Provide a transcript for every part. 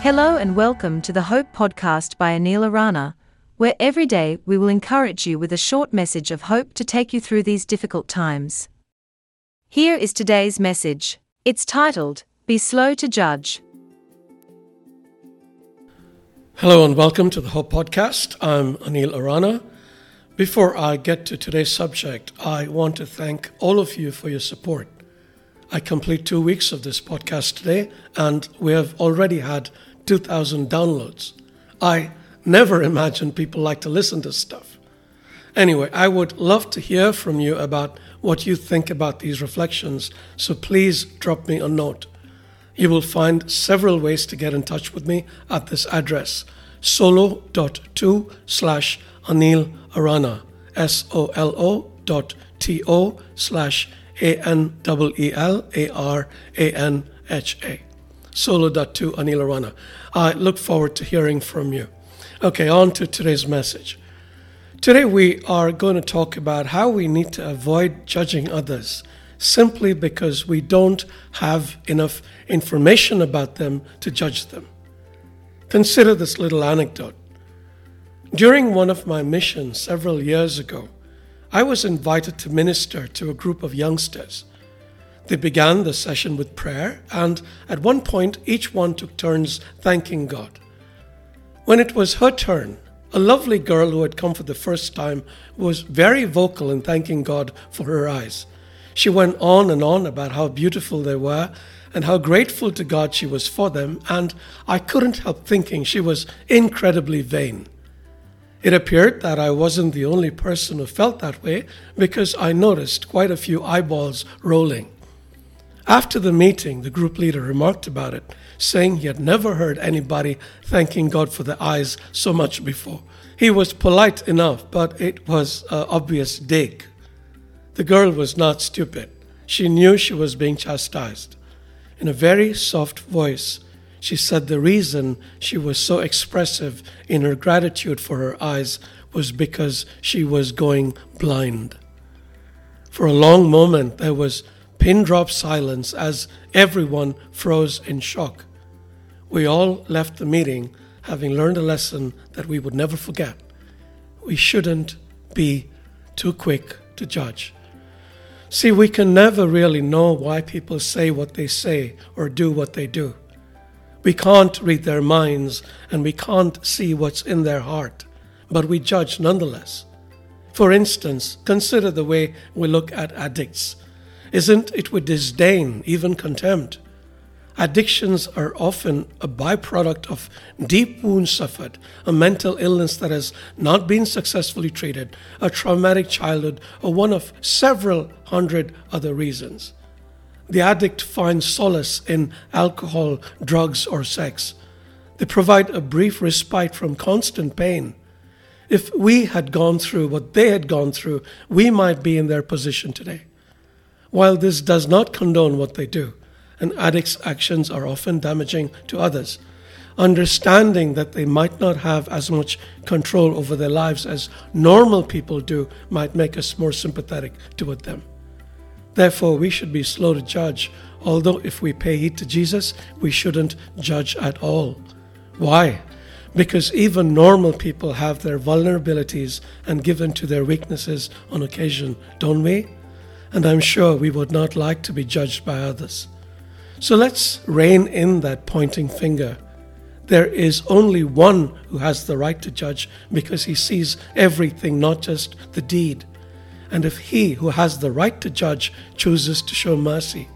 Hello and welcome to the Hope Podcast by Anil Aranha, where every day we will encourage you with a short message of hope to take you through these difficult times. Here is today's message. It's titled, Be Slow to Judge. Hello and welcome to the Hope Podcast. I'm Anil Aranha. Before I get to today's subject, I want to thank all of you for your support. I complete two weeks of this podcast today, and we have already had 2,000 downloads. I never imagined people like to listen to stuff. Anyway, I would love to hear from you about what you think about these reflections, so please drop me a note. You will find several ways to get in touch with me at this address solo.to slash Anil Aranha, S O L O dot T O slash A N E L A R A N H A. Solo.to Anil Aranha. I look forward to hearing from you. Okay, on to today's message. Today we are going to talk about how we need to avoid judging others simply because we don't have enough information about them to judge them. Consider this little anecdote. During one of my missions several years ago, I was invited to minister to a group of youngsters. They began the session with prayer, and at one point, each one took turns thanking God. When it was her turn, a lovely girl who had come for the first time was very vocal in thanking God for her eyes. She went on and on about how beautiful they were and how grateful to God she was for them, and I couldn't help thinking she was incredibly vain. It appeared that I wasn't the only person who felt that way because I noticed quite a few eyeballs rolling. After the meeting, the group leader remarked about it, saying he had never heard anybody thanking God for the eyes so much before. He was polite enough, but it was an obvious dig. The girl was not stupid. She knew she was being chastised. In a very soft voice, she said the reason she was so expressive in her gratitude for her eyes was because she was going blind. For a long moment, there was pin drop silence as everyone froze in shock. We all left the meeting having learned a lesson that we would never forget. We shouldn't be too quick to judge. See, we can never really know why people say what they say or do what they do. We can't read their minds and we can't see what's in their heart, but we judge nonetheless. For instance, consider the way we look at addicts. Isn't it with disdain, even contempt? Addictions are often a byproduct of deep wounds suffered, a mental illness that has not been successfully treated, a traumatic childhood, or one of several hundred other reasons. The addict finds solace in alcohol, drugs, or sex. They provide a brief respite from constant pain. If we had gone through what they had gone through, we might be in their position today. While this does not condone what they do, and addicts' actions are often damaging to others. Understanding that they might not have as much control over their lives as normal people do might make us more sympathetic toward them. Therefore, we should be slow to judge, although if we pay heed to Jesus, we shouldn't judge at all. Why? Because even normal people have their vulnerabilities and give in to their weaknesses on occasion, don't we? And I'm sure we would not like to be judged by others. So let's rein in that pointing finger. There is only one who has the right to judge because he sees everything, not just the deed. And if he who has the right to judge chooses to show mercy,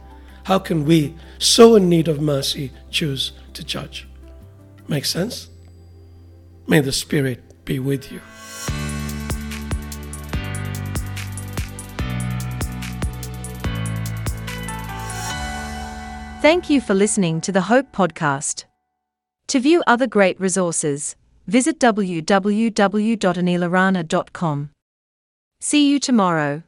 how can we, so in need of mercy, choose to judge? Make sense? May the Spirit be with you. Thank you for listening to the Hope Podcast. To view other great resources, visit www.anilarana.com. See you tomorrow.